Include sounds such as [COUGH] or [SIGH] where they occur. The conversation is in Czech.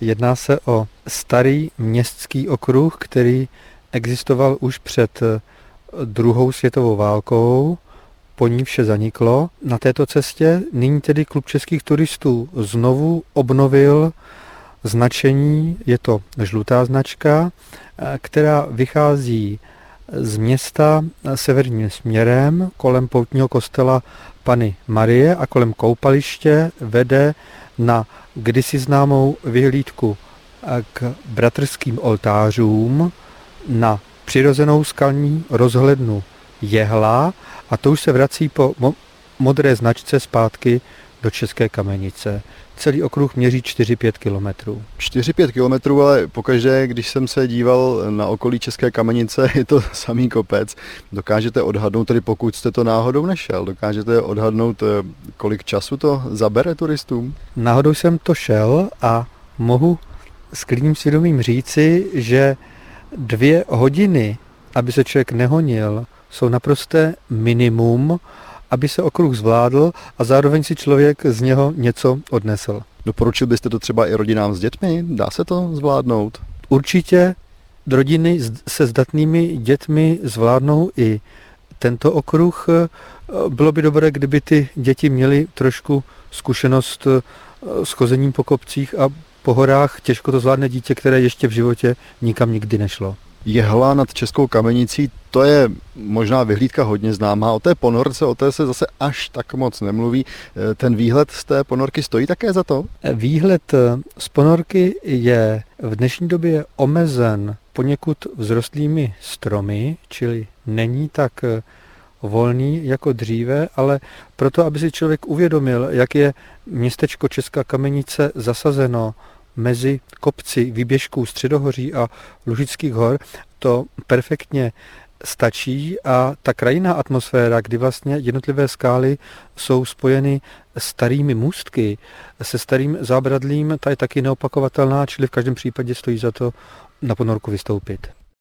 Jedná se o starý městský okruh, který existoval už před druhou světovou válkou, po ní vše zaniklo. Na této cestě nyní tedy klub českých turistů znovu obnovil značení, je to žlutá značka, která vychází z města severním směrem kolem poutního kostela Pany Marie a kolem koupaliště vede na kdysi známou vyhlídku k bratrským oltářům na přirozenou skalní rozhlednu Jehla a to už se vrací po modré značce zpátky do České kamenice. Celý okruh měří 4-5 kilometrů. 4-5 kilometrů, ale pokaždé, když jsem se díval na okolí České kamenice, [LAUGHS] je to samý kopec. Dokážete odhadnout, tedy pokud jste to náhodou nešel, dokážete odhadnout, eh, kolik času to zabere turistům? Náhodou jsem to šel a mohu s klidným svědomím říci, že dvě hodiny, aby se člověk nehonil, jsou naprosté minimum, aby se okruh zvládl a zároveň si člověk z něho něco odnesl. Doporučil byste to třeba i rodinám s dětmi? Dá se to zvládnout? Určitě rodiny se zdatnými dětmi zvládnou i tento okruh. Bylo by dobré, kdyby ty děti měly trošku zkušenost s chozením po kopcích a po horách. Těžko to zvládne dítě, které ještě v životě nikam nikdy nešlo. Jehla nad Českou kamenicí, to je možná vyhlídka hodně známá. O té ponorce, o té se zase až tak moc nemluví. E, ten výhled z té ponorky stojí také za to? Výhled e, z ponorky je v dnešní době omezen poněkud vzrostlými stromy, čili není tak volný jako dříve, ale proto, aby si člověk uvědomil, jak je městečko Česká kamenice zasazeno mezi kopci výběžků Středohoří a Lužických hor, to perfektně stačí a ta krajinná atmosféra, kdy vlastně jednotlivé skály jsou spojeny starými můstky, se starým zábradlím, ta je taky neopakovatelná, čili v každém případě stojí za to na ponorku vystoupit.